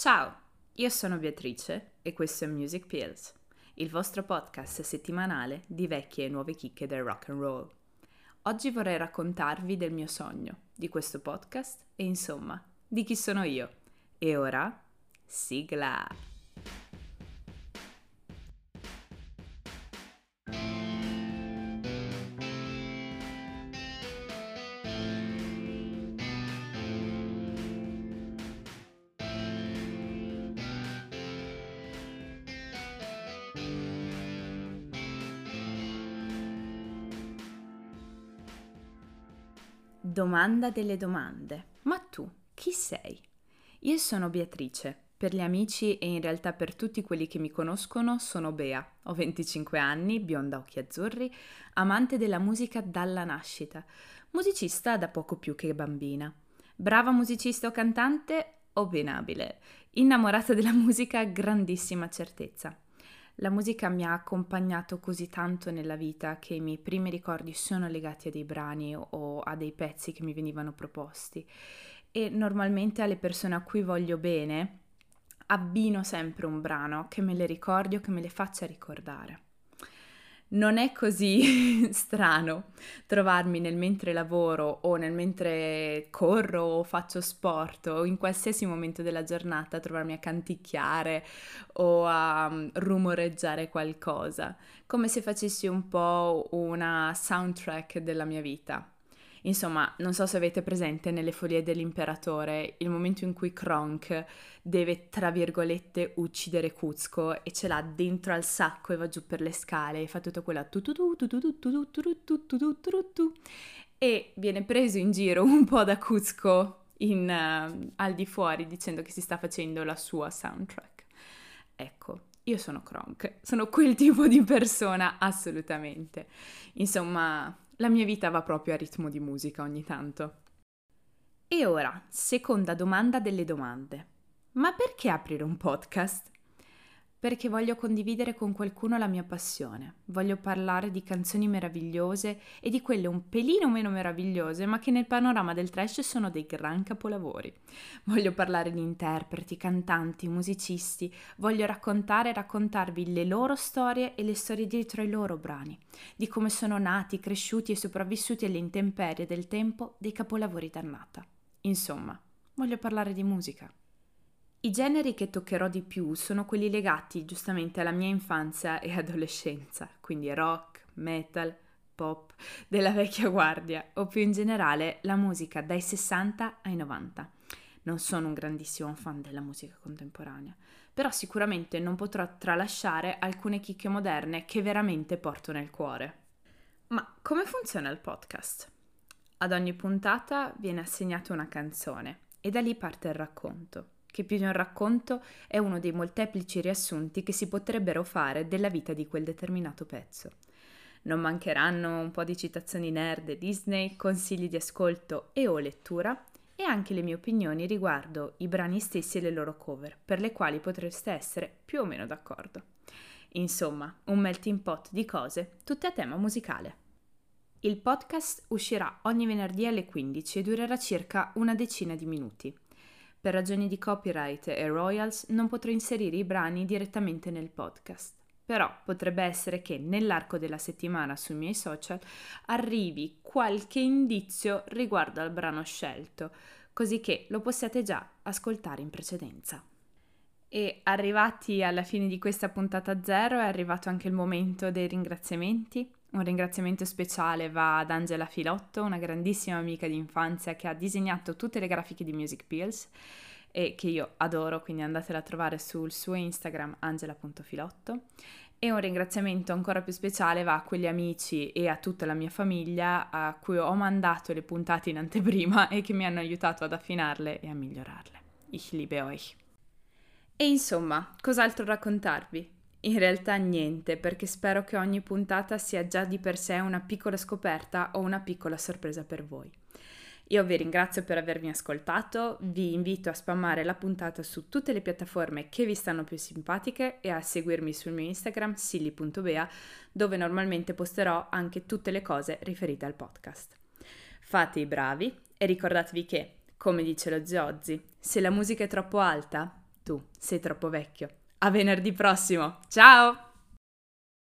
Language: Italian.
Ciao, io sono Beatrice e questo è Music Pills, il vostro podcast settimanale di vecchie e nuove chicche del rock and roll. Oggi vorrei raccontarvi del mio sogno, di questo podcast e insomma, di chi sono io. E ora, sigla! Domanda delle domande. Ma tu, chi sei? Io sono Beatrice. Per gli amici e in realtà per tutti quelli che mi conoscono sono Bea. Ho 25 anni, bionda occhi azzurri, amante della musica dalla nascita, musicista da poco più che bambina. Brava musicista o cantante? Opinabile. Innamorata della musica, grandissima certezza. La musica mi ha accompagnato così tanto nella vita che i miei primi ricordi sono legati a dei brani o a dei pezzi che mi venivano proposti. E normalmente alle persone a cui voglio bene abbino sempre un brano che me le ricordi o che me le faccia ricordare non è così strano trovarmi nel mentre lavoro o nel mentre corro o faccio sport o in qualsiasi momento della giornata trovarmi a canticchiare o a mm, rumoreggiare qualcosa, come se facessi un po' una soundtrack della mia vita. Insomma, non so se avete presente nelle follie dell'imperatore il momento in cui Kronk deve, tra virgolette, uccidere Kuzco e ce l'ha dentro al sacco e va giù per le scale e fa tutto quella e viene preso in giro un po' da Kuzco in, uh, al di fuori dicendo che si sta facendo la sua soundtrack. Ecco, io sono Kronk, sono quel tipo di persona assolutamente. Insomma, la mia vita va proprio a ritmo di musica ogni tanto. E ora, seconda domanda delle domande. Ma perché aprire un podcast? Perché voglio condividere con qualcuno la mia passione, voglio parlare di canzoni meravigliose e di quelle un pelino meno meravigliose, ma che nel panorama del trash sono dei gran capolavori. Voglio parlare di interpreti, cantanti, musicisti, voglio raccontare e raccontarvi le loro storie e le storie dietro ai loro brani, di come sono nati, cresciuti e sopravvissuti alle intemperie del tempo dei capolavori dannata. Insomma, voglio parlare di musica. I generi che toccherò di più sono quelli legati giustamente alla mia infanzia e adolescenza, quindi rock, metal, pop, della vecchia guardia o più in generale la musica dai 60 ai 90. Non sono un grandissimo fan della musica contemporanea, però sicuramente non potrò tralasciare alcune chicche moderne che veramente porto nel cuore. Ma come funziona il podcast? Ad ogni puntata viene assegnata una canzone e da lì parte il racconto che più di un racconto è uno dei molteplici riassunti che si potrebbero fare della vita di quel determinato pezzo. Non mancheranno un po' di citazioni nerd Disney, consigli di ascolto e o lettura e anche le mie opinioni riguardo i brani stessi e le loro cover, per le quali potreste essere più o meno d'accordo. Insomma, un melting pot di cose, tutte a tema musicale. Il podcast uscirà ogni venerdì alle 15 e durerà circa una decina di minuti. Per ragioni di copyright e royals non potrò inserire i brani direttamente nel podcast. Però potrebbe essere che nell'arco della settimana sui miei social arrivi qualche indizio riguardo al brano scelto, così che lo possiate già ascoltare in precedenza. E arrivati alla fine di questa puntata zero è arrivato anche il momento dei ringraziamenti. Un ringraziamento speciale va ad Angela Filotto, una grandissima amica di infanzia che ha disegnato tutte le grafiche di Music Pills e che io adoro, quindi andatela a trovare sul suo Instagram angela.filotto. E un ringraziamento ancora più speciale va a quegli amici e a tutta la mia famiglia a cui ho mandato le puntate in anteprima e che mi hanno aiutato ad affinarle e a migliorarle. Ich liebe euch. E insomma, cos'altro raccontarvi? In realtà niente, perché spero che ogni puntata sia già di per sé una piccola scoperta o una piccola sorpresa per voi. Io vi ringrazio per avermi ascoltato, vi invito a spammare la puntata su tutte le piattaforme che vi stanno più simpatiche e a seguirmi sul mio Instagram silly.bea dove normalmente posterò anche tutte le cose riferite al podcast. Fate i bravi e ricordatevi che, come dice lo Ziozzi, se la musica è troppo alta, tu sei troppo vecchio. A venerdì prossimo. Ciao!